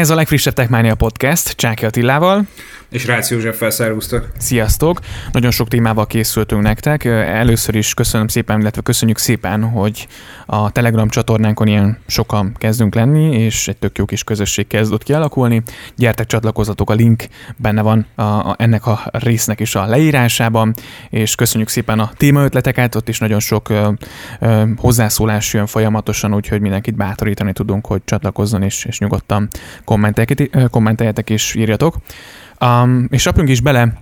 Ez a legfrissebb Techmania Podcast Csáki Attilával. És Rácz József szervusztok! Sziasztok! Nagyon sok témával készültünk nektek. Először is köszönöm szépen, illetve köszönjük szépen, hogy a Telegram csatornánkon ilyen sokan kezdünk lenni, és egy tök jó kis közösség kezdett kialakulni. Gyertek, csatlakozatok, a link benne van a, a, ennek a résznek is a leírásában, és köszönjük szépen a témaötleteket, ott is nagyon sok ö, ö, hozzászólás jön folyamatosan, úgyhogy mindenkit bátorítani tudunk, hogy csatlakozzon, és, és nyugodtan kommenteljetek és írjatok. Um, és rapjunk is bele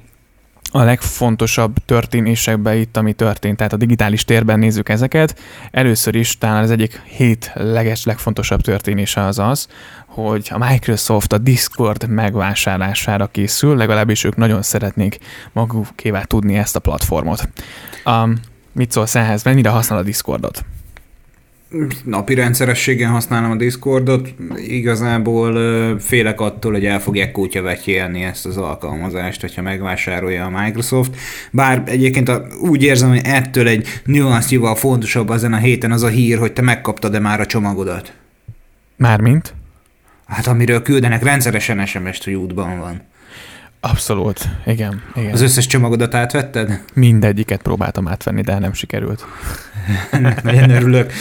a legfontosabb történésekbe itt, ami történt. Tehát a digitális térben nézzük ezeket. Először is talán az egyik hét leges, legfontosabb történése az az, hogy a Microsoft a Discord megvásárlására készül, legalábbis ők nagyon szeretnék magukévá tudni ezt a platformot. Um, mit szólsz ehhez? Mennyire használ a Discordot? Napi rendszerességen használom a Discordot, igazából félek attól, hogy el fogják kutyavetjélni ezt az alkalmazást, hogyha megvásárolja a Microsoft. Bár egyébként a, úgy érzem, hogy ettől egy nüansznyival fontosabb ezen a héten az a hír, hogy te megkaptad-e már a csomagodat. Mármint? Hát amiről küldenek rendszeresen SMS-t, hogy útban van. Abszolút, igen, igen. Az összes csomagodat átvetted? Mindegyiket próbáltam átvenni, de nem sikerült. nagyon örülök.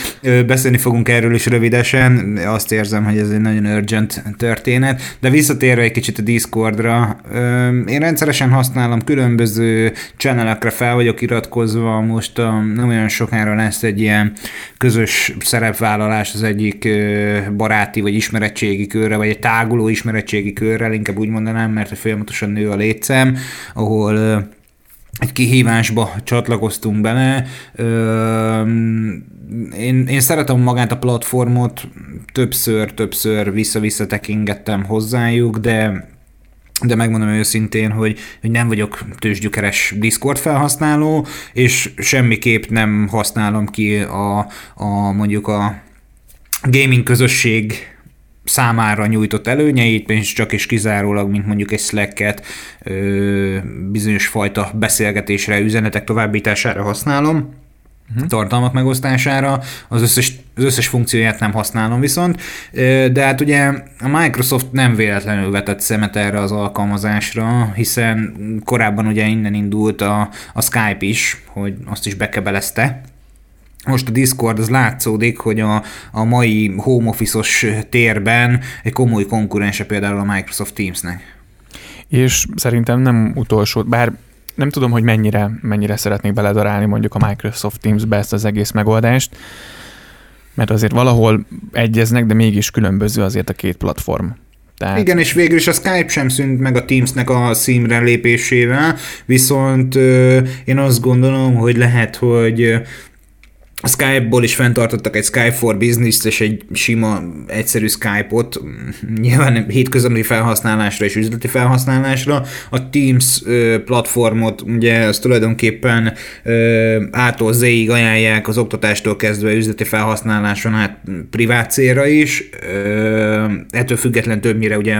Beszélni fogunk erről is rövidesen. Azt érzem, hogy ez egy nagyon urgent történet. De visszatérve egy kicsit a Discordra, én rendszeresen használom, különböző channelekre fel vagyok iratkozva. Most nem olyan sokára lesz egy ilyen közös szerepvállalás az egyik baráti vagy ismeretségi körre, vagy egy táguló ismeretségi körrel, inkább úgy mondanám, mert folyamatosan nő a létszem, ahol egy kihívásba csatlakoztunk bele. Én, én szeretem magát a platformot, többször, többször vissza-vissza tekingettem hozzájuk, de de megmondom őszintén, hogy, hogy nem vagyok tőzsgyökeres Discord felhasználó, és semmiképp nem használom ki a, a mondjuk a gaming közösség számára nyújtott előnyeit, és csak és kizárólag, mint mondjuk egy Slack-et bizonyos fajta beszélgetésre, üzenetek továbbítására használom, uh-huh. tartalmak megosztására, az összes, az összes funkcióját nem használom viszont, de hát ugye a Microsoft nem véletlenül vetett szemet erre az alkalmazásra, hiszen korábban ugye innen indult a, a Skype is, hogy azt is bekebelezte, most a Discord az látszódik, hogy a, a mai home office-os térben egy komoly konkurense például a Microsoft Teamsnek. És szerintem nem utolsó, bár nem tudom, hogy mennyire, mennyire szeretnék beledarálni mondjuk a Microsoft Teams-be ezt az egész megoldást, mert azért valahol egyeznek, de mégis különböző azért a két platform. Tehát... Igen, és végül is a Skype sem szűnt meg a Teamsnek a szímre lépésével, viszont én azt gondolom, hogy lehet, hogy a Skype-ból is fenntartottak egy Skype for Business-t és egy sima, egyszerű Skype-ot, nyilván hétköznapi felhasználásra és üzleti felhasználásra. A Teams platformot ugye az tulajdonképpen ától Z-ig ajánlják az oktatástól kezdve üzleti felhasználáson át privát célra is. Ettől független többnyire ugye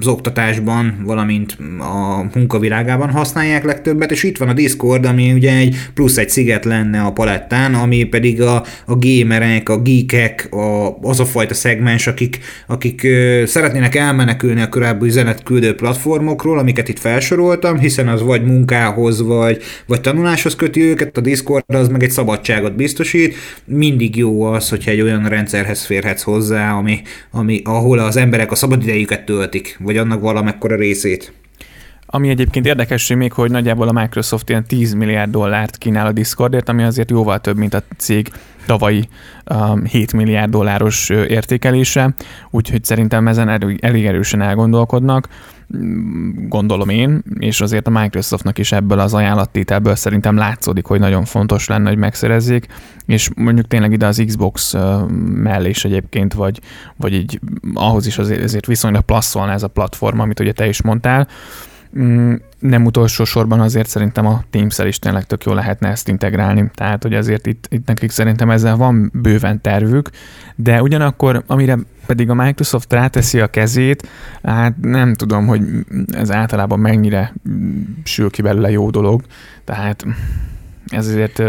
az oktatásban, valamint a munkavilágában használják legtöbbet, és itt van a Discord, ami ugye egy plusz egy sziget lenne a palettán, ami pedig a, a gamerek, a geekek, a, az a fajta szegmens, akik, akik ö, szeretnének elmenekülni a korábbi üzenetküldő platformokról, amiket itt felsoroltam, hiszen az vagy munkához, vagy, vagy tanuláshoz köti őket, a Discord az meg egy szabadságot biztosít. Mindig jó az, hogyha egy olyan rendszerhez férhetsz hozzá, ami, ami, ahol az emberek a szabadidejüket töltik, vagy annak valamekkora részét. Ami egyébként érdekesség még, hogy nagyjából a Microsoft ilyen 10 milliárd dollárt kínál a Discordért, ami azért jóval több, mint a cég tavalyi um, 7 milliárd dolláros értékelése, úgyhogy szerintem ezen elég, elég erősen elgondolkodnak, gondolom én, és azért a Microsoftnak is ebből az ajánlattételből szerintem látszódik, hogy nagyon fontos lenne, hogy megszerezzék, és mondjuk tényleg ide az Xbox mellé is egyébként, vagy, vagy így ahhoz is azért, azért viszonylag passzolna ez a platform, amit ugye te is mondtál, Mm, nem utolsó sorban azért szerintem a teams is tényleg tök jó lehetne ezt integrálni. Tehát, hogy azért itt, itt nekik szerintem ezzel van bőven tervük, de ugyanakkor, amire pedig a Microsoft ráteszi a kezét, hát nem tudom, hogy ez általában mennyire sül ki belőle jó dolog, tehát ez azért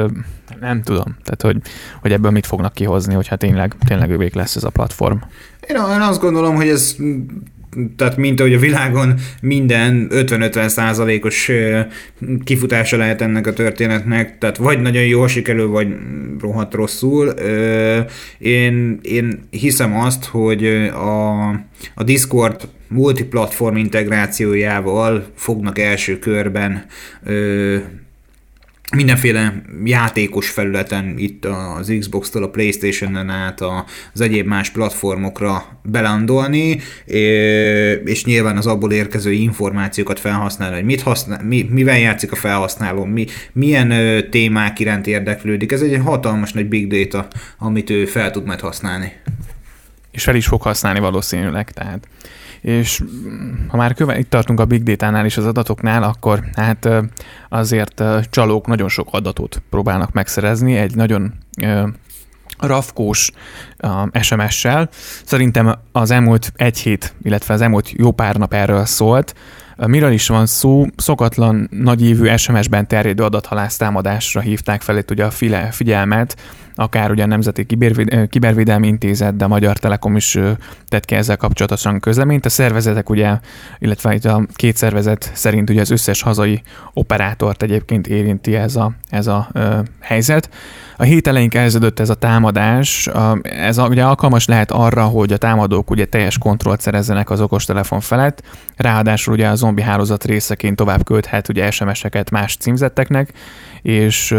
nem tudom, tehát hogy, hogy ebből mit fognak kihozni, hogyha tényleg, tényleg ővék lesz ez a platform. Én azt gondolom, hogy ez tehát mint ahogy a világon minden 50-50 százalékos kifutása lehet ennek a történetnek, tehát vagy nagyon jól sikerül, vagy rohadt rosszul. Én, én hiszem azt, hogy a, a Discord multiplatform integrációjával fognak első körben mindenféle játékos felületen, itt az Xbox-tól a Playstation-en át az egyéb más platformokra belandolni, és nyilván az abból érkező információkat felhasználni, hogy mit használ, mi, mivel játszik a felhasználó, mi, milyen témák iránt érdeklődik. Ez egy hatalmas nagy big data, amit ő fel tud majd használni. És fel is fog használni valószínűleg, tehát és ha már köve, itt tartunk a Big Data-nál és az adatoknál, akkor hát azért csalók nagyon sok adatot próbálnak megszerezni egy nagyon rafkós SMS-sel. Szerintem az elmúlt egy hét, illetve az elmúlt jó pár nap erről szólt. Miről is van szó? Szokatlan nagyívű SMS-ben terjedő adathalász támadásra hívták fel itt ugye a figyelmet akár ugye a Nemzeti Kibervédelmi Intézet, de a Magyar Telekom is tett ki ezzel kapcsolatosan közleményt. A szervezetek ugye, illetve itt a két szervezet szerint ugye az összes hazai operátort egyébként érinti ez a, ez a ö, helyzet. A hét elején kezdődött ez a támadás, ez ugye alkalmas lehet arra, hogy a támadók ugye teljes kontrollt szerezzenek az okostelefon felett, ráadásul ugye a zombi hálózat részeként tovább küldhet ugye SMS-eket más címzetteknek, és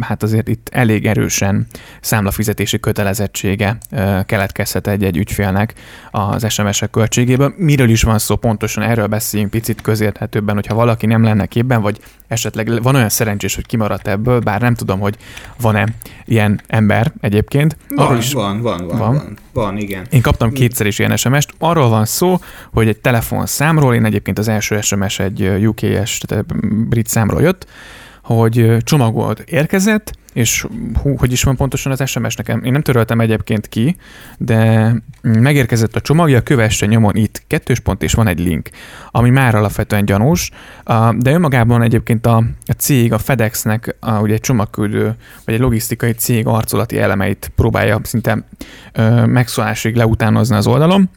hát azért itt elég erősen számlafizetési kötelezettsége keletkezhet egy-egy ügyfélnek az SMS-ek költségéből. Miről is van szó pontosan, erről beszéljünk picit közérthetőbben, hogyha valaki nem lenne képben, vagy esetleg van olyan szerencsés, hogy kimaradt ebből, bár nem tudom, hogy van-e ilyen ember egyébként. Van, Arról is van, van, van, van, van, van, igen. Én kaptam kétszer is ilyen SMS-t. Arról van szó, hogy egy telefonszámról, én egyébként az első SMS egy UK-es, tehát brit számról jött, hogy csomagolt érkezett, és hú, hogy is van pontosan az SMS nekem, én nem töröltem egyébként ki, de megérkezett a csomagja, kövesse nyomon itt kettős pont, és van egy link, ami már alapvetően gyanús, de önmagában egyébként a, a cég, a FedExnek a, ugye egy csomagküldő, vagy egy logisztikai cég arcolati elemeit próbálja szinte megszólásig leutánozni az oldalon,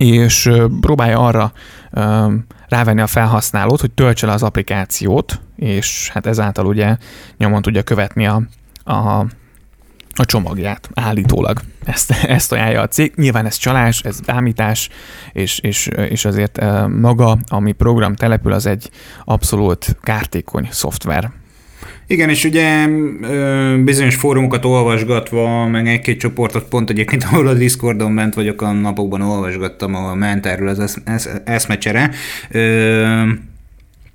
és próbálja arra rávenni a felhasználót, hogy töltse le az applikációt, és hát ezáltal ugye nyomon tudja követni a, a a csomagját állítólag. Ezt, ezt ajánlja a cég. Nyilván ez csalás, ez bámítás, és, és, és azért maga, ami program települ, az egy abszolút kártékony szoftver. Igen, és ugye bizonyos fórumokat olvasgatva, meg egy-két csoportot pont egyébként, ahol a Discordon ment vagyok, a napokban olvasgattam, ahol ment erről az eszmecsere.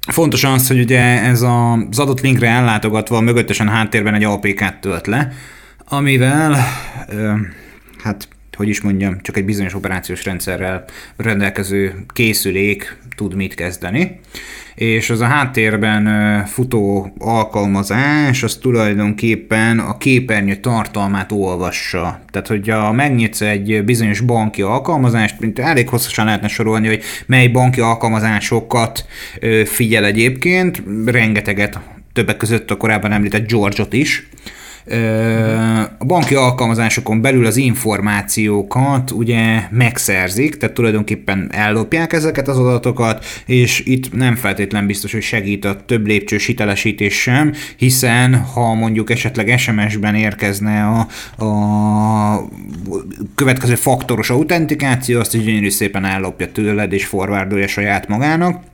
Fontos az, hogy ugye ez az adott linkre ellátogatva mögöttesen háttérben egy APK-t tölt le, amivel hát hogy is mondjam, csak egy bizonyos operációs rendszerrel rendelkező készülék tud mit kezdeni és az a háttérben futó alkalmazás, az tulajdonképpen a képernyő tartalmát olvassa. Tehát, hogyha megnyitsz egy bizonyos banki alkalmazást, mint elég hosszasan lehetne sorolni, hogy mely banki alkalmazásokat figyel egyébként, rengeteget, többek között a korábban említett George-ot is, a banki alkalmazásokon belül az információkat ugye megszerzik, tehát tulajdonképpen ellopják ezeket az adatokat, és itt nem feltétlen biztos, hogy segít a több lépcsős hitelesítés sem, hiszen ha mondjuk esetleg SMS-ben érkezne a, a következő faktoros autentikáció, azt gyönyörű szépen ellopja tőled és forwardolja saját magának.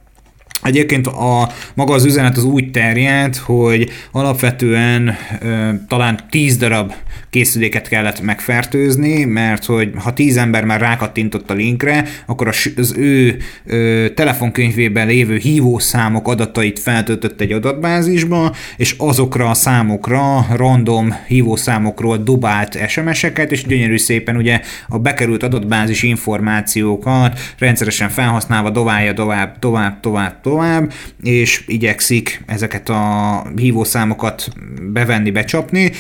Egyébként a, maga az üzenet az úgy terjed, hogy alapvetően ö, talán 10 darab készüléket kellett megfertőzni, mert hogy ha 10 ember már rákattintott a linkre, akkor az ő ö, telefonkönyvében lévő hívószámok adatait feltöltött egy adatbázisba, és azokra a számokra random hívószámokról dobált SMS-eket, és gyönyörű szépen ugye a bekerült adatbázis információkat rendszeresen felhasználva dobálja tovább, tovább, tovább, tovább tovább, és igyekszik ezeket a hívószámokat bevenni, becsapni.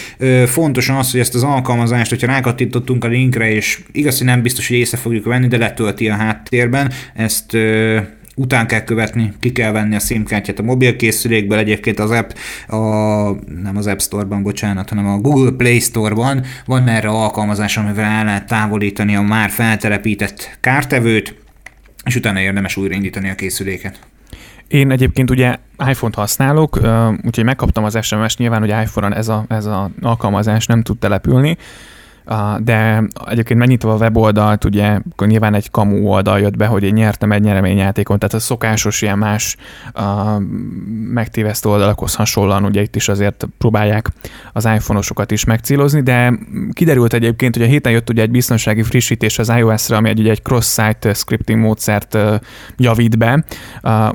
Fontos az, hogy ezt az alkalmazást, hogyha rákattintottunk a linkre, és igaz, hogy nem biztos, hogy észre fogjuk venni, de letölti a háttérben, ezt után kell követni, ki kell venni a SIM-kártyát a mobilkészülékből, egyébként az app, a, nem az App Store-ban, bocsánat, hanem a Google Play Store-ban van erre alkalmazás, amivel el lehet távolítani a már feltelepített kártevőt, és utána érdemes újraindítani a készüléket. Én egyébként ugye iPhone-t használok, úgyhogy megkaptam az SMS-t, nyilván, hogy iPhone-on ez a, ez a alkalmazás nem tud települni, de egyébként megnyitva a weboldalt, ugye akkor nyilván egy kamu oldal jött be, hogy én nyertem egy nyereményjátékon, tehát a szokásos ilyen más a megtévesztő oldalakhoz hasonlóan, ugye itt is azért próbálják az iPhone-osokat is megcélozni, de kiderült egyébként, hogy a héten jött ugye egy biztonsági frissítés az iOS-re, ami egy, ugye egy cross-site scripting módszert javít be,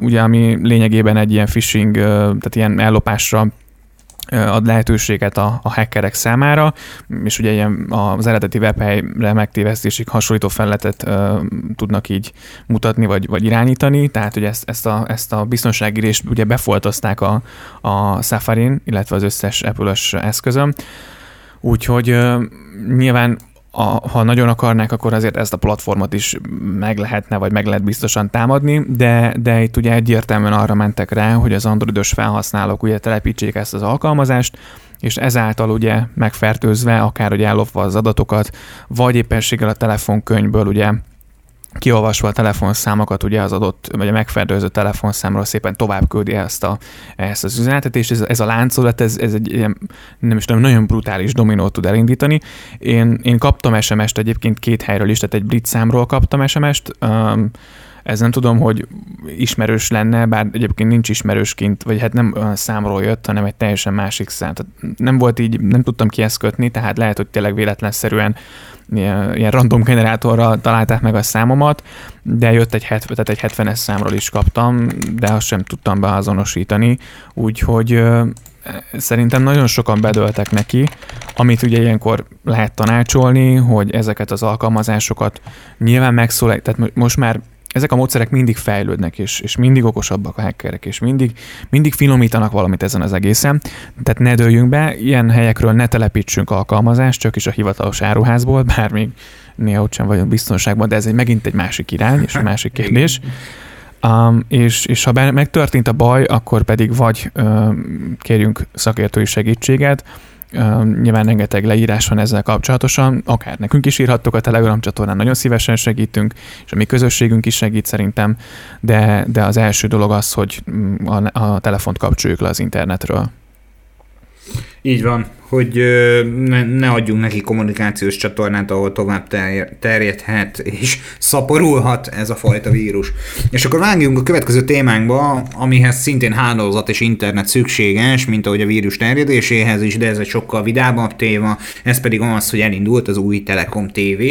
ugye ami lényegében egy ilyen phishing, tehát ilyen ellopásra ad lehetőséget a, a hackerek számára, és ugye ilyen az eredeti webhelyre megtévesztésig hasonlító felületet uh, tudnak így mutatni, vagy, vagy irányítani, tehát hogy ezt, ezt, a, ezt a biztonsági részt ugye befoltozták a, a Safari-n, illetve az összes Apple-ös eszközön, úgyhogy uh, nyilván a, ha nagyon akarnák, akkor azért ezt a platformot is meg lehetne, vagy meg lehet biztosan támadni, de, de itt ugye egyértelműen arra mentek rá, hogy az androidos felhasználók ugye telepítsék ezt az alkalmazást, és ezáltal ugye megfertőzve, akár hogy ellopva az adatokat, vagy éppenséggel a telefonkönyvből ugye kiolvasva a telefonszámokat, ugye az adott, vagy a megferdőző telefonszámról szépen tovább küldi ezt, a, ezt az üzenetet, és ez, ez a láncolat, ez, ez egy ilyen, nem is tudom, nagyon brutális dominót tud elindítani. Én, én kaptam SMS-t egyébként két helyről is, tehát egy brit számról kaptam SMS-t, um, ez nem tudom, hogy ismerős lenne, bár egyébként nincs ismerősként, vagy hát nem számról jött, hanem egy teljesen másik szám. Tehát nem volt így, nem tudtam ki ezt kötni, tehát lehet, hogy tényleg véletlenszerűen ilyen, ilyen random generátorra találták meg a számomat, de jött egy, 70, tehát egy 70-es számról is kaptam, de azt sem tudtam beazonosítani, úgyhogy szerintem nagyon sokan bedöltek neki, amit ugye ilyenkor lehet tanácsolni, hogy ezeket az alkalmazásokat nyilván megszól, tehát most már ezek a módszerek mindig fejlődnek, és, és mindig okosabbak a hackerek, és mindig, mindig finomítanak valamit ezen az egészen. Tehát ne dőljünk be, ilyen helyekről ne telepítsünk alkalmazást, csak is a hivatalos áruházból, bár még néha ott sem vagyunk biztonságban, de ez egy megint egy másik irány, és egy másik kérdés. Um, és, és ha megtörtént a baj, akkor pedig vagy um, kérjünk szakértői segítséget, Nyilván rengeteg leírás van ezzel kapcsolatosan, akár nekünk is írhattok a Telegram csatornán, nagyon szívesen segítünk, és a mi közösségünk is segít szerintem, de, de az első dolog az, hogy mm, a, a telefont kapcsoljuk le az internetről. Így van, hogy ne, adjunk neki kommunikációs csatornát, ahol tovább terjedhet és szaporulhat ez a fajta vírus. És akkor vágjunk a következő témánkba, amihez szintén hálózat és internet szükséges, mint ahogy a vírus terjedéséhez is, de ez egy sokkal vidámabb téma, ez pedig az, hogy elindult az új Telekom TV,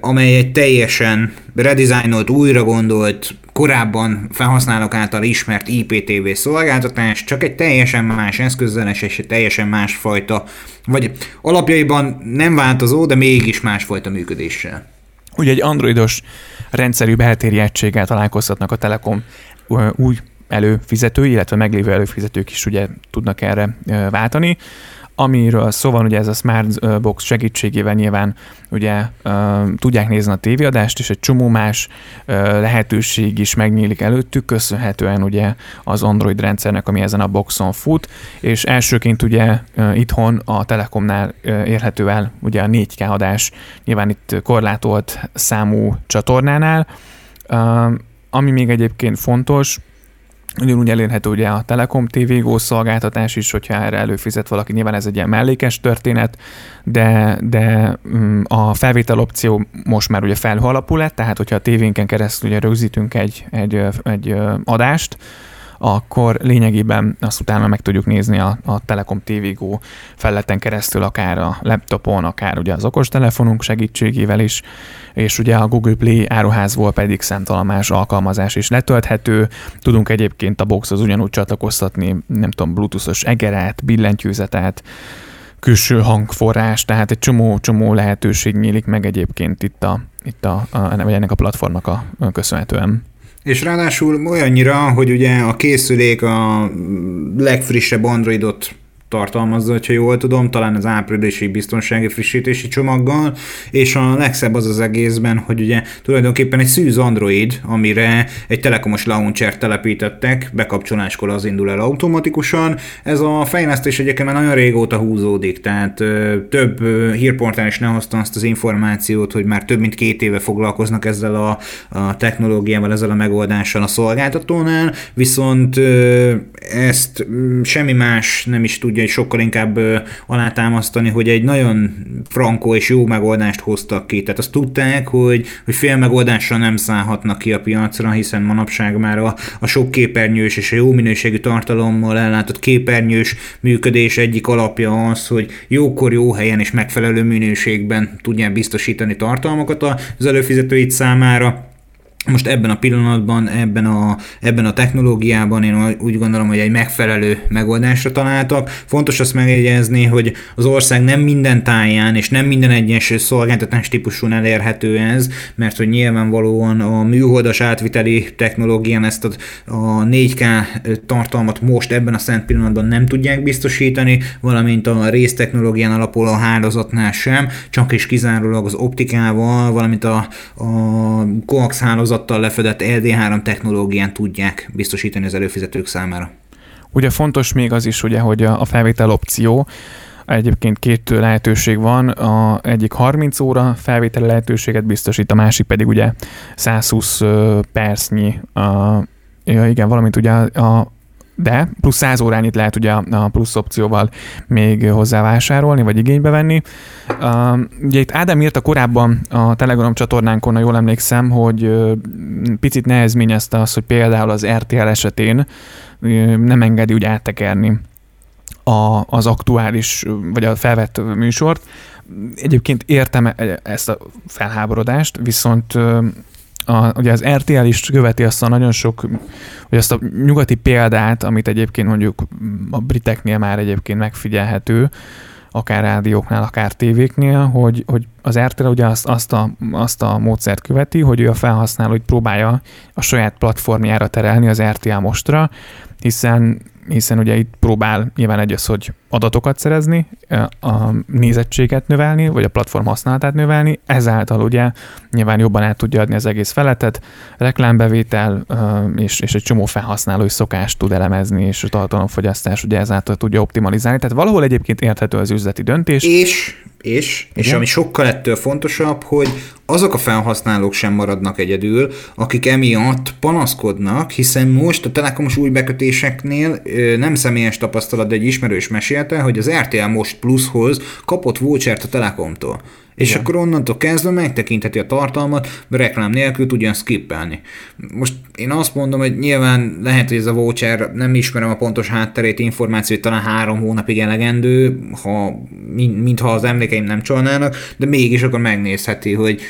amely egy teljesen redesignot, újra gondolt, korábban felhasználók által ismert IPTV szolgáltatás, csak egy teljesen más eszközzel és egy teljesen másfajta, vagy alapjaiban nem változó, de mégis másfajta működéssel. Ugye egy androidos rendszerű beltéri egységgel találkozhatnak a Telekom új előfizetői, illetve meglévő előfizetők is ugye tudnak erre váltani. Amiről szó van, ugye ez a Smart Box segítségével nyilván ugye tudják nézni a tévéadást, és egy csomó más lehetőség is megnyílik előttük, köszönhetően ugye az Android rendszernek, ami ezen a boxon fut, és elsőként ugye itthon a Telekomnál érhető el ugye a 4K adás, nyilván itt korlátolt számú csatornánál, ami még egyébként fontos, Ugyanúgy elérhető ugye a Telekom TV Go szolgáltatás is, hogyha erre előfizet valaki, nyilván ez egy ilyen mellékes történet, de, de mm, a felvétel opció most már ugye felhő alapú lett, tehát hogyha a tévénken keresztül ugye rögzítünk egy, egy, egy adást, akkor lényegében azt utána meg tudjuk nézni a, a Telekom TV Go felületen keresztül, akár a laptopon, akár ugye az okostelefonunk segítségével is, és ugye a Google Play áruházból pedig számtalan más alkalmazás is letölthető. Tudunk egyébként a boxhoz ugyanúgy csatlakoztatni, nem tudom, bluetoothos egeret, billentyűzetet, külső hangforrás, tehát egy csomó-csomó lehetőség nyílik meg egyébként itt, a, itt a, a, ennek a platformnak a, a köszönhetően. És ráadásul olyannyira, hogy ugye a készülék a legfrissebb Androidot tartalmazza, ha jól tudom, talán az áprilisi biztonsági frissítési csomaggal, és a legszebb az az egészben, hogy ugye tulajdonképpen egy szűz Android, amire egy telekomos launcher telepítettek, bekapcsoláskor az indul el automatikusan. Ez a fejlesztés egyébként már nagyon régóta húzódik, tehát ö, több ö, hírportál is ne hozta azt az információt, hogy már több mint két éve foglalkoznak ezzel a, a technológiával, ezzel a megoldással a szolgáltatónál, viszont ö, ezt semmi más nem is tudja, hogy sokkal inkább alátámasztani, hogy egy nagyon frankó és jó megoldást hoztak ki. Tehát azt tudták, hogy, hogy fél megoldással nem szállhatnak ki a piacra, hiszen manapság már a, a sok képernyős és a jó minőségű tartalommal ellátott képernyős működés egyik alapja az, hogy jókor, jó helyen és megfelelő minőségben tudják biztosítani tartalmakat az előfizetőit számára most ebben a pillanatban, ebben a, ebben a technológiában én úgy gondolom, hogy egy megfelelő megoldásra találtak. Fontos azt megjegyezni, hogy az ország nem minden táján és nem minden egyes szolgáltatás típusú elérhető ez, mert hogy nyilvánvalóan a műholdas átviteli technológián ezt a, a 4K tartalmat most ebben a szent pillanatban nem tudják biztosítani, valamint a résztechnológián alapuló hálózatnál sem, csak és kizárólag az optikával, valamint a, a coax hálózat hálózattal lefedett LD3 technológián tudják biztosítani az előfizetők számára. Ugye fontos még az is, ugye, hogy a felvétel opció, Egyébként két lehetőség van, a egyik 30 óra felvételi lehetőséget biztosít, a másik pedig ugye 120 percnyi, a, ja igen, valamint ugye a, de plusz 100 órányit lehet ugye a plusz opcióval még hozzávásárolni, vagy igénybe venni. Uh, ugye itt Ádám írta korábban a Telegram csatornánkon, ha jól emlékszem, hogy picit nehezményezte az, hogy például az RTL esetén nem engedi úgy áttekerni a, az aktuális, vagy a felvett műsort. Egyébként értem e-, ezt a felháborodást, viszont a, ugye az RTL is követi azt a nagyon sok, vagy azt a nyugati példát, amit egyébként mondjuk a briteknél már egyébként megfigyelhető, akár rádióknál, akár tévéknél, hogy, hogy az RTL ugye azt, azt, a, azt a módszert követi, hogy ő a felhasználó hogy próbálja a saját platformjára terelni az RTL mostra, hiszen hiszen ugye itt próbál nyilván egy az, hogy adatokat szerezni, a nézettséget növelni, vagy a platform használatát növelni, ezáltal ugye nyilván jobban át tudja adni az egész feletet, reklámbevétel és, és egy csomó felhasználói szokást tud elemezni, és a tartalomfogyasztás ugye ezáltal tudja optimalizálni. Tehát valahol egyébként érthető az üzleti döntés. És és, és ami sokkal ettől fontosabb, hogy azok a felhasználók sem maradnak egyedül, akik emiatt panaszkodnak, hiszen most a telekomos új bekötéseknél nem személyes tapasztalat, de egy ismerős mesélte, hogy az RTL Most Plushoz kapott vouchert a Telekomtól. És Igen. akkor onnantól kezdve megtekintheti a tartalmat, reklám nélkül tudja skippelni. Most én azt mondom, hogy nyilván lehet, hogy ez a voucher, nem ismerem a pontos hátterét, információt talán három hónapig elegendő, ha, mintha az emlékeim nem csalnának, de mégis akkor megnézheti, hogy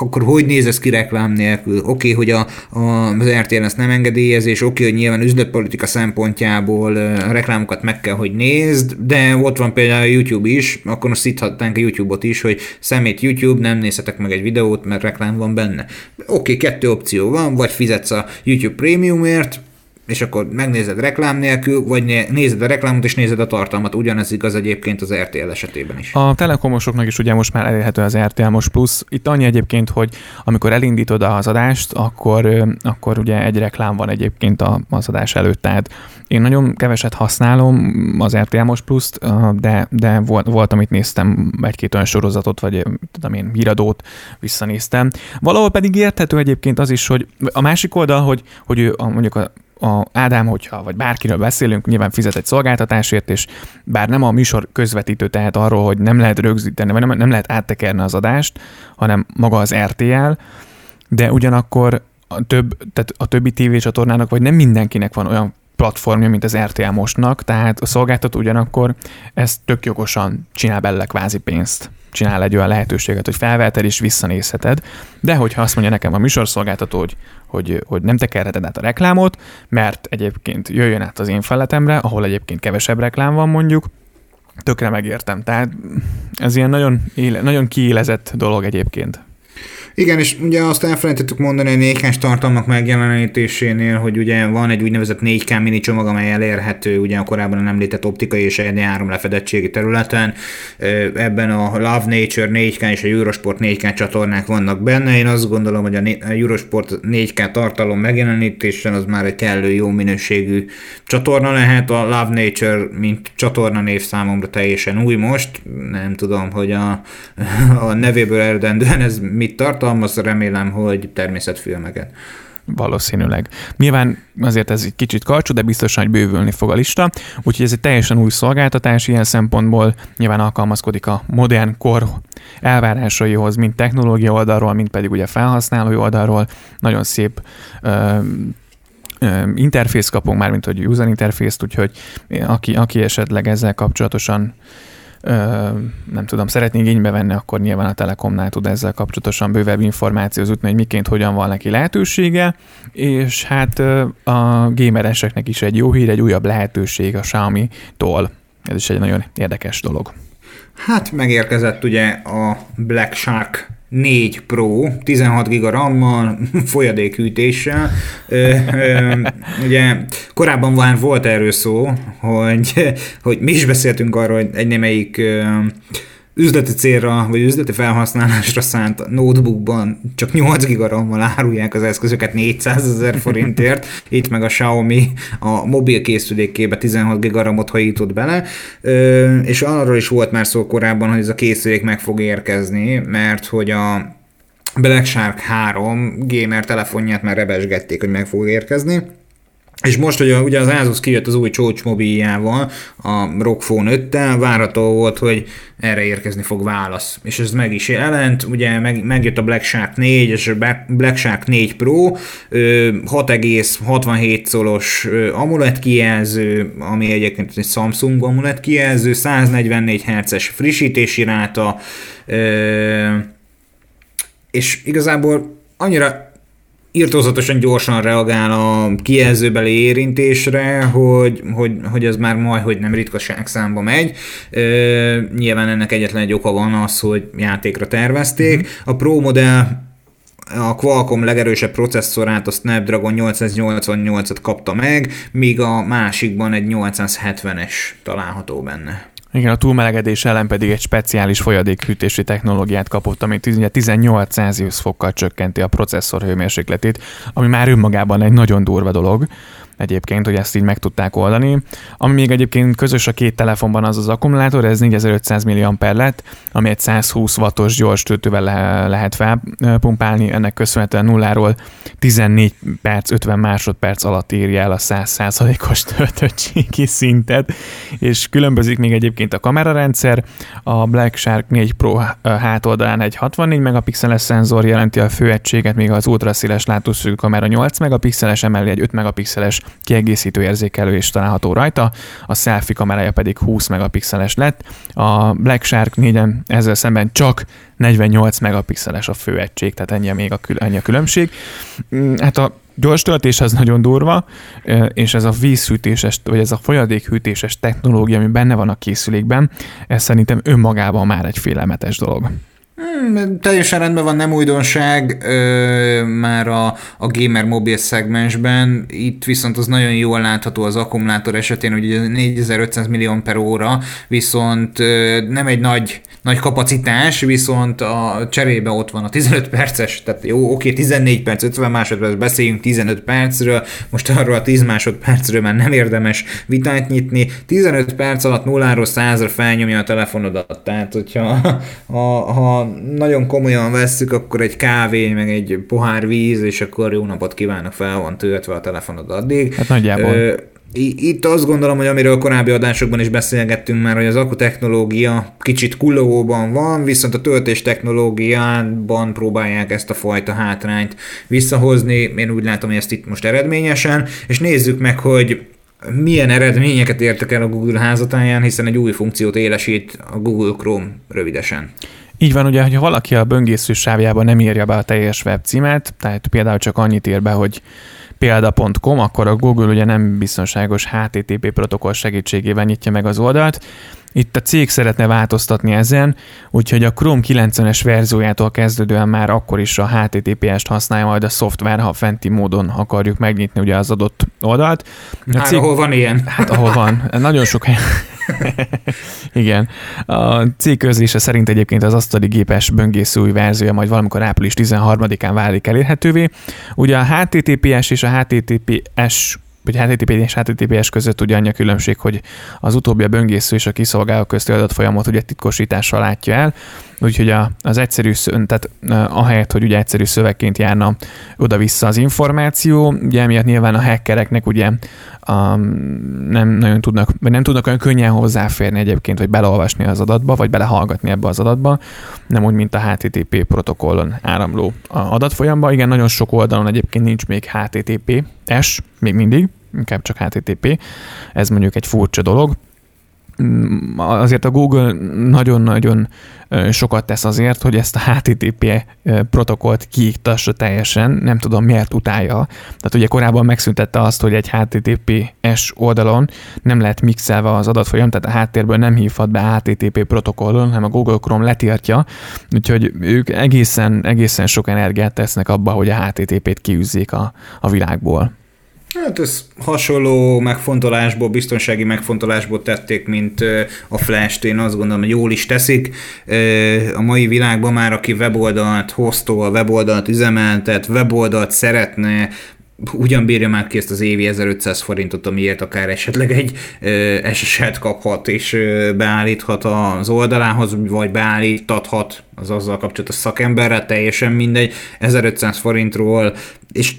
akkor hogy néz ez ki reklám nélkül? Oké, okay, hogy a, a, az RTL ezt nem engedélyez, és oké, okay, hogy nyilván üzletpolitika szempontjából a reklámokat meg kell, hogy nézd, de ott van például a YouTube is, akkor most szíthatnánk a YouTube-ot is, hogy szemét YouTube, nem nézhetek meg egy videót, mert reklám van benne. Oké, okay, kettő opció van, vagy fizetsz a YouTube Premiumért, és akkor megnézed reklám nélkül, vagy nézed a reklámot és nézed a tartalmat. Ugyanez igaz egyébként az RTL esetében is. A telekomosoknak is ugye most már elérhető az RTL Most Plus. Itt annyi egyébként, hogy amikor elindítod az adást, akkor, akkor ugye egy reklám van egyébként az adás előtt. Tehát én nagyon keveset használom az RTL Most Plus-t, de, de volt, volt, amit néztem, egy-két olyan sorozatot, vagy tudom én, híradót visszanéztem. Valahol pedig érthető egyébként az is, hogy a másik oldal, hogy, hogy ő mondjuk a a Ádám, hogyha vagy bárkiről beszélünk, nyilván fizet egy szolgáltatásért, és bár nem a műsor közvetítő tehát arról, hogy nem lehet rögzíteni, vagy nem, nem lehet áttekerni az adást, hanem maga az RTL, de ugyanakkor a, több, tehát a többi tévécsatornának, vagy nem mindenkinek van olyan platformja, mint az RTL mostnak, tehát a szolgáltató ugyanakkor ezt tök jogosan csinál bele kvázi pénzt csinál egy olyan lehetőséget, hogy felveheted és visszanézheted, de hogyha azt mondja nekem a műsorszolgáltató, hogy, hogy, hogy nem tekerheted át a reklámot, mert egyébként jöjjön át az én feletemre, ahol egyébként kevesebb reklám van mondjuk, tökre megértem. Tehát ez ilyen nagyon, éle, nagyon kiélezett dolog egyébként. Igen, és ugye azt elfelejtettük mondani a 4 tartalmak megjelenítésénél, hogy ugye van egy úgynevezett 4K mini csomag, amely elérhető ugye a korábban említett optikai és ED3 lefedettségi területen. Ebben a Love Nature 4K és a Eurosport 4K csatornák vannak benne. Én azt gondolom, hogy a Eurosport 4K tartalom megjelenítésen az már egy kellő jó minőségű csatorna lehet. A Love Nature, mint csatorna név számomra teljesen új most. Nem tudom, hogy a, a nevéből eredendően ez mit tartalmaz, remélem, hogy természetfilmeket. Valószínűleg. Nyilván azért ez egy kicsit karcsú, de biztosan, hogy bővülni fog a lista, úgyhogy ez egy teljesen új szolgáltatás ilyen szempontból, nyilván alkalmazkodik a modern kor elvárásaihoz, mind technológia oldalról, mind pedig ugye felhasználói oldalról. Nagyon szép ö, interfész kapunk, mármint hogy user interfészt, úgyhogy aki, aki esetleg ezzel kapcsolatosan nem tudom, szeretné igénybe venni, akkor nyilván a Telekomnál tud ezzel kapcsolatosan bővebb információt jutni, hogy miként, hogyan van neki lehetősége, és hát a gamereseknek is egy jó hír, egy újabb lehetőség a Xiaomi-tól. Ez is egy nagyon érdekes dolog. Hát megérkezett ugye a Black Shark 4 Pro, 16 giga RAM-mal, folyadékhűtéssel. Ö, ö, ugye korábban már volt erről szó, hogy, hogy mi is beszéltünk arról, hogy egy némelyik ö, üzleti célra, vagy üzleti felhasználásra szánt notebookban csak 8 gigarammal árulják az eszközöket 400 ezer forintért, itt meg a Xiaomi a mobil készülékébe 16 gigaramot hajított bele, és arról is volt már szó korábban, hogy ez a készülék meg fog érkezni, mert hogy a Black Shark 3 gamer telefonját már rebesgették, hogy meg fog érkezni, és most, hogy ugye az Asus kijött az új csócs mobiljával, a ROG Phone 5-tel, várható volt, hogy erre érkezni fog válasz. És ez meg is jelent, ugye meg, megjött a Black Shark 4 és a Black Shark 4 Pro, 6,67 szolos AMOLED kijelző, ami egyébként egy Samsung AMOLED kijelző, 144 Hz-es frissítési ráta, és igazából annyira írtózatosan gyorsan reagál a kijelzőbeli érintésre, hogy, hogy, hogy ez már majd, hogy nem ritkaság számba megy. Ö, nyilván ennek egyetlen egy oka van az, hogy játékra tervezték. Uh-huh. A Pro modell a Qualcomm legerősebb processzorát, a Snapdragon 888-at kapta meg, míg a másikban egy 870-es található benne. Igen, a túlmelegedés ellen pedig egy speciális folyadékhűtési technológiát kapott, ami 18 Celsius fokkal csökkenti a processzor hőmérsékletét, ami már önmagában egy nagyon durva dolog egyébként, hogy ezt így meg tudták oldani. Ami még egyébként közös a két telefonban az az akkumulátor, ez 4500 mAh lett, ami egy 120 wattos gyors töltővel le- lehet felpumpálni, ennek köszönhetően nulláról 14 perc, 50 másodperc alatt írja el a 100%-os töltöttségi szintet, és különbözik még egyébként a kamerarendszer, a Black Shark 4 Pro hátoldalán egy 64 megapixeles szenzor jelenti a főegységet, míg az ultraszéles látószögű kamera 8 megapixeles, emellé egy 5 megapixeles kiegészítő érzékelő is található rajta, a selfie kamerája pedig 20 megapixeles lett, a Black Shark 4 ezzel szemben csak 48 megapixeles a főegység, tehát ennyi a még a, kül- ennyi a különbség. Mm, hát a gyors töltés az nagyon durva, és ez a vízhűtéses, vagy ez a folyadékhűtéses technológia, ami benne van a készülékben, ez szerintem önmagában már egy félelmetes dolog. Hmm, teljesen rendben van, nem újdonság ö, már a, a gamer mobil szegmensben, itt viszont az nagyon jól látható az akkumulátor esetén, hogy 4500 millió per óra, viszont ö, nem egy nagy, nagy kapacitás, viszont a cserébe ott van a 15 perces, tehát jó, oké, 14 perc, 50 másodperc, beszéljünk 15 percről, most arról a 10 másodpercről már nem érdemes vitát nyitni, 15 perc alatt nulláról 100-ra felnyomja a telefonodat, tehát hogyha ha, ha nagyon komolyan vesszük, akkor egy kávé, meg egy pohár víz, és akkor jó napot kívánok, fel van töltve a telefonod addig. Hát nagyjából. Ö, itt azt gondolom, hogy amiről korábbi adásokban is beszélgettünk már, hogy az technológia kicsit kullogóban van, viszont a töltés technológiában próbálják ezt a fajta hátrányt visszahozni. Én úgy látom, hogy ezt itt most eredményesen, és nézzük meg, hogy milyen eredményeket értek el a Google házatáján, hiszen egy új funkciót élesít a Google Chrome rövidesen. Így van, ugye, hogyha valaki a böngésző sávjában nem írja be a teljes webcímet, tehát például csak annyit ír be, hogy példa.com, akkor a Google ugye nem biztonságos HTTP protokoll segítségével nyitja meg az oldalt, Itt a cég szeretne változtatni ezen, úgyhogy a Chrome 90-es verziójától kezdődően már akkor is a HTTPS-t használja majd a szoftver, ha fenti módon akarjuk megnyitni ugye az adott oldalt. A hát cég... ahol van ilyen. Hát ahol van. Nagyon sok helyen. Igen. A cég közlése szerint egyébként az asztali gépes böngésző új verziója majd valamikor április 13-án válik elérhetővé. Ugye a HTTPS és a HTTPS vagy HTTP és HTTPS között ugye annyi a különbség, hogy az utóbbi a böngésző és a kiszolgáló közti adatfolyamot ugye titkosítással látja el, úgyhogy a, az egyszerű, tehát ahelyett, hogy ugye egyszerű szövegként járna oda-vissza az információ, ugye emiatt nyilván a hackereknek ugye um, nem nagyon tudnak, vagy nem tudnak olyan könnyen hozzáférni egyébként, vagy beleolvasni az adatba, vagy belehallgatni ebbe az adatba, nem úgy, mint a HTTP protokollon áramló adatfolyamba. Igen, nagyon sok oldalon egyébként nincs még HTTP-S, még mindig, inkább csak HTTP. Ez mondjuk egy furcsa dolog. Mm, azért a Google nagyon-nagyon sokat tesz azért, hogy ezt a HTTP protokollt kiiktassa teljesen, nem tudom miért utálja. Tehát ugye korábban megszüntette azt, hogy egy HTTPS oldalon nem lehet mixelve az adatfolyam, tehát a háttérből nem hívhat be HTTP protokollon, hanem a Google Chrome letiltja, úgyhogy ők egészen, egészen sok energiát tesznek abba, hogy a HTTP-t kiűzzék a, a világból. Hát ez hasonló megfontolásból, biztonsági megfontolásból tették, mint a Flash-t, én azt gondolom, hogy jól is teszik. A mai világban már, aki weboldalt hoztol, weboldalt üzemeltet, weboldalt szeretne, ugyan bírja már ki ezt az évi 1500 forintot, amiért akár esetleg egy SSL-t kaphat és beállíthat az oldalához, vagy beállítathat az azzal kapcsolatos szakemberre, teljesen mindegy, 1500 forintról, és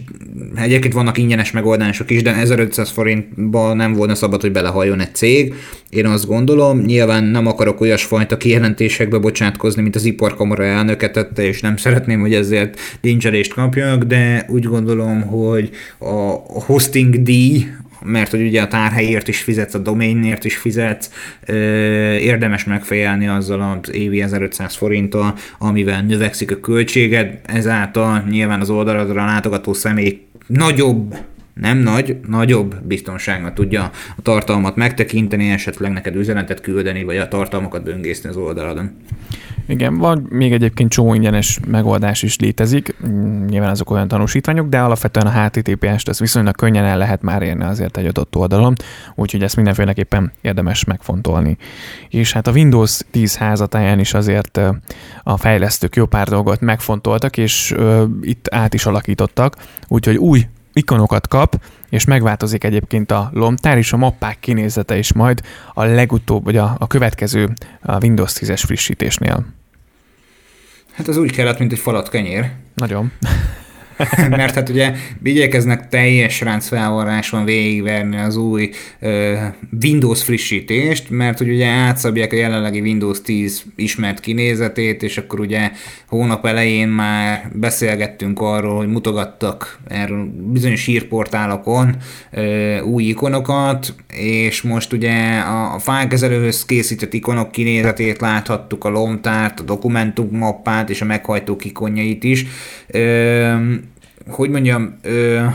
egyébként vannak ingyenes megoldások is, de 1500 forintba nem volna szabad, hogy belehajjon egy cég. Én azt gondolom, nyilván nem akarok olyasfajta kijelentésekbe bocsátkozni, mint az iparkamara elnöke tette, és nem szeretném, hogy ezért lincselést kapjak, de úgy gondolom, hogy a hosting díj, mert hogy ugye a tárhelyért is fizetsz, a domainért is fizetsz, érdemes megfejelni azzal az évi 1500 forinttal, amivel növekszik a költséged, ezáltal nyilván az oldaladra látogató személy nagyobb nem nagy, nagyobb biztonsággal tudja a tartalmat megtekinteni, esetleg neked üzenetet küldeni, vagy a tartalmakat böngészni az oldaladon. Igen, van még egyébként csomó ingyenes megoldás is létezik, nyilván azok olyan tanúsítványok, de alapvetően a HTTPS-t ez viszonylag könnyen el lehet már érni azért egy adott oldalon, úgyhogy ezt mindenféleképpen érdemes megfontolni. És hát a Windows 10 házatáján is azért a fejlesztők jó pár dolgot megfontoltak, és itt át is alakítottak, úgyhogy új ikonokat kap, és megváltozik egyébként a lomtár és a mappák kinézete is majd a legutóbb, vagy a, a következő a Windows 10-es frissítésnél. Hát ez úgy kellett, mint egy falat kenyér. Nagyon. mert hát ugye igyekeznek teljes ráncfelvarráson végigverni az új uh, Windows frissítést, mert hogy ugye átszabják a jelenlegi Windows 10 ismert kinézetét, és akkor ugye hónap elején már beszélgettünk arról, hogy mutogattak erről bizonyos hírportálokon uh, új ikonokat, és most ugye a, a fájlkezelőhöz készített ikonok kinézetét láthattuk, a lomtárt, a dokumentum mappát és a meghajtók ikonjait is. Uh, hogy mondjam, ö,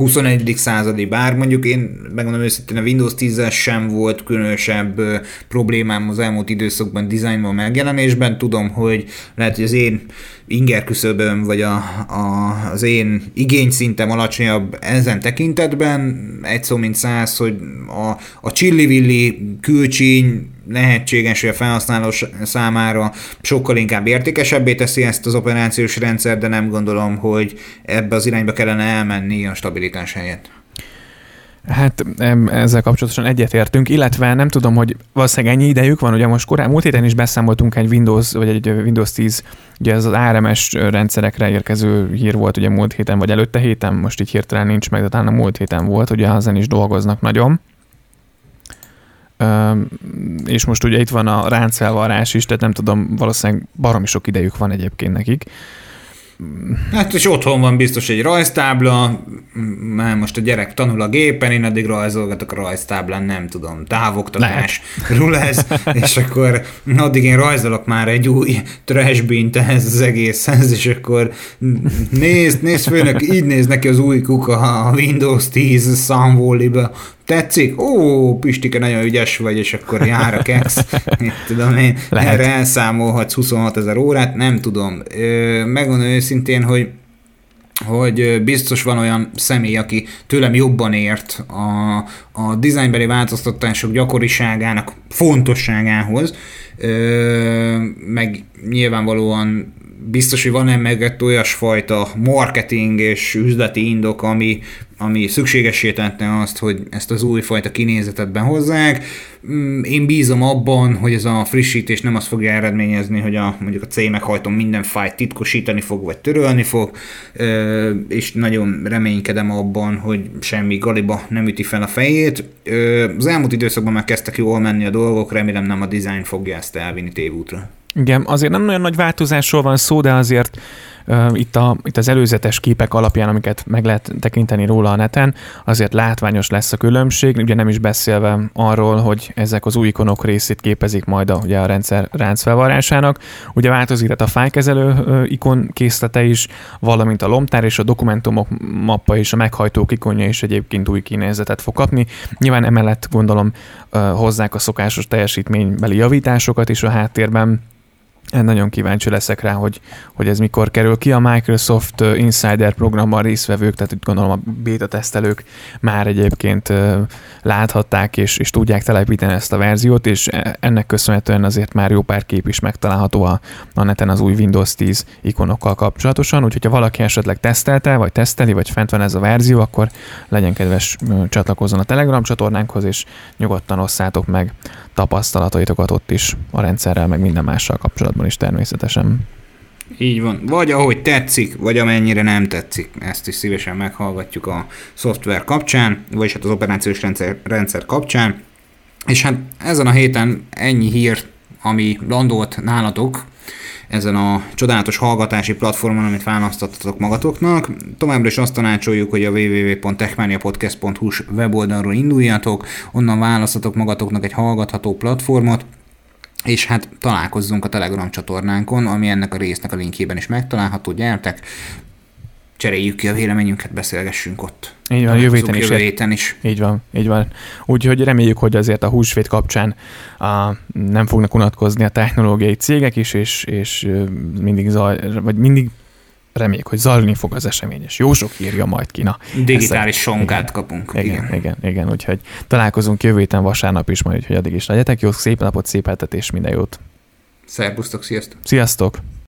21. századi, bár mondjuk én megmondom őszintén a Windows 10 sem volt különösebb problémám az elmúlt időszakban dizájnban, megjelenésben. Tudom, hogy lehet, hogy az én inger küszöböm, vagy a, a, az én igényszintem alacsonyabb ezen tekintetben, egy szó mint száz, hogy a, a csillivilli külcsíny lehetséges, hogy a felhasználó számára sokkal inkább értékesebbé teszi ezt az operációs rendszer, de nem gondolom, hogy ebbe az irányba kellene elmenni a stabilitás helyett. Hát ezzel kapcsolatosan egyetértünk, illetve nem tudom, hogy valószínűleg ennyi idejük van, ugye most korábban múlt héten is beszámoltunk egy Windows, vagy egy Windows 10, ugye ez az ARMS rendszerekre érkező hír volt ugye múlt héten, vagy előtte héten, most így hirtelen nincs meg, de talán a múlt héten volt, ugye ezen is dolgoznak nagyon. És most ugye itt van a ráncfelvarrás is, tehát nem tudom, valószínűleg baromi sok idejük van egyébként nekik. Hát és otthon van biztos egy rajztábla, már most a gyerek tanul a gépen, én addig rajzolgatok a rajztáblán, nem tudom, távoktatás, rulez, és akkor addig én rajzolok már egy új trashbint ehhez az egészhez, és akkor nézd, nézd főnök, így néz neki az új kuka a Windows 10 számvóliba, tetszik? Ó, Pistike, nagyon ügyes vagy, és akkor jár a kex. Mit tudom én, Lehet. erre elszámolhatsz 26 ezer órát, nem tudom. Megmondom őszintén, hogy hogy biztos van olyan személy, aki tőlem jobban ért a, a dizájnbeli változtatások gyakoriságának fontosságához, meg nyilvánvalóan biztos, hogy van-e meg olyasfajta marketing és üzleti indok, ami, ami szükségesé tette azt, hogy ezt az újfajta kinézetet behozzák. Mm, én bízom abban, hogy ez a frissítés nem azt fogja eredményezni, hogy a, mondjuk a C meghajtom minden fájt titkosítani fog, vagy törölni fog, és nagyon reménykedem abban, hogy semmi galiba nem üti fel a fejét. Az elmúlt időszakban már kezdtek jól menni a dolgok, remélem nem a design fogja ezt elvinni tévútra. Igen, azért nem nagyon nagy változásról van szó, de azért uh, itt, a, itt az előzetes képek alapján, amiket meg lehet tekinteni róla a neten, azért látványos lesz a különbség, ugye nem is beszélve arról, hogy ezek az új ikonok részét képezik majd a, ugye a rendszer ráncfelvarrásának. Ugye változik tehát a fájkezelő uh, ikon készlete is, valamint a lomtár és a dokumentumok mappa és a meghajtók ikonja is egyébként új kinézetet fog kapni. Nyilván emellett gondolom uh, hozzák a szokásos teljesítménybeli javításokat is a háttérben, nagyon kíváncsi leszek rá, hogy, hogy ez mikor kerül ki. A Microsoft Insider programban résztvevők, tehát úgy gondolom a beta tesztelők már egyébként láthatták és, és tudják telepíteni ezt a verziót, és e, ennek köszönhetően azért már jó pár kép is megtalálható a, a neten az új Windows 10 ikonokkal kapcsolatosan, úgyhogy ha valaki esetleg tesztelte, vagy teszteli, vagy fent van ez a verzió, akkor legyen kedves csatlakozzon a Telegram csatornánkhoz, és nyugodtan osszátok meg tapasztalataitokat ott is a rendszerrel, meg minden mással kapcsolatban is természetesen. Így van. Vagy ahogy tetszik, vagy amennyire nem tetszik. Ezt is szívesen meghallgatjuk a szoftver kapcsán, vagy hát az operációs rendszer, rendszer kapcsán. És hát ezen a héten ennyi hír, ami landolt nálatok, ezen a csodálatos hallgatási platformon, amit választottatok magatoknak. Továbbra is azt tanácsoljuk, hogy a www.techmaniapodcast.hu weboldalról induljatok, onnan választatok magatoknak egy hallgatható platformot, és hát találkozzunk a Telegram csatornánkon, ami ennek a résznek a linkjében is megtalálható, gyertek, cseréljük ki a véleményünket, beszélgessünk ott. Így van, jövő héten is. Jövő héten is. Így van, így van. Úgyhogy reméljük, hogy azért a húsvét kapcsán a, nem fognak unatkozni a technológiai cégek is, és, és mindig zaj, vagy mindig reméljük, hogy zajlani fog az esemény, és jó sok írja majd ki. Na, Digitális ezt, sonkát igen, kapunk. Igen, igen, igen, igen, úgyhogy találkozunk jövő héten vasárnap is, majd, hogy addig is legyetek jó, szép napot, szép hetet és minden jót. Szerbusztok, sziasztok! Sziasztok!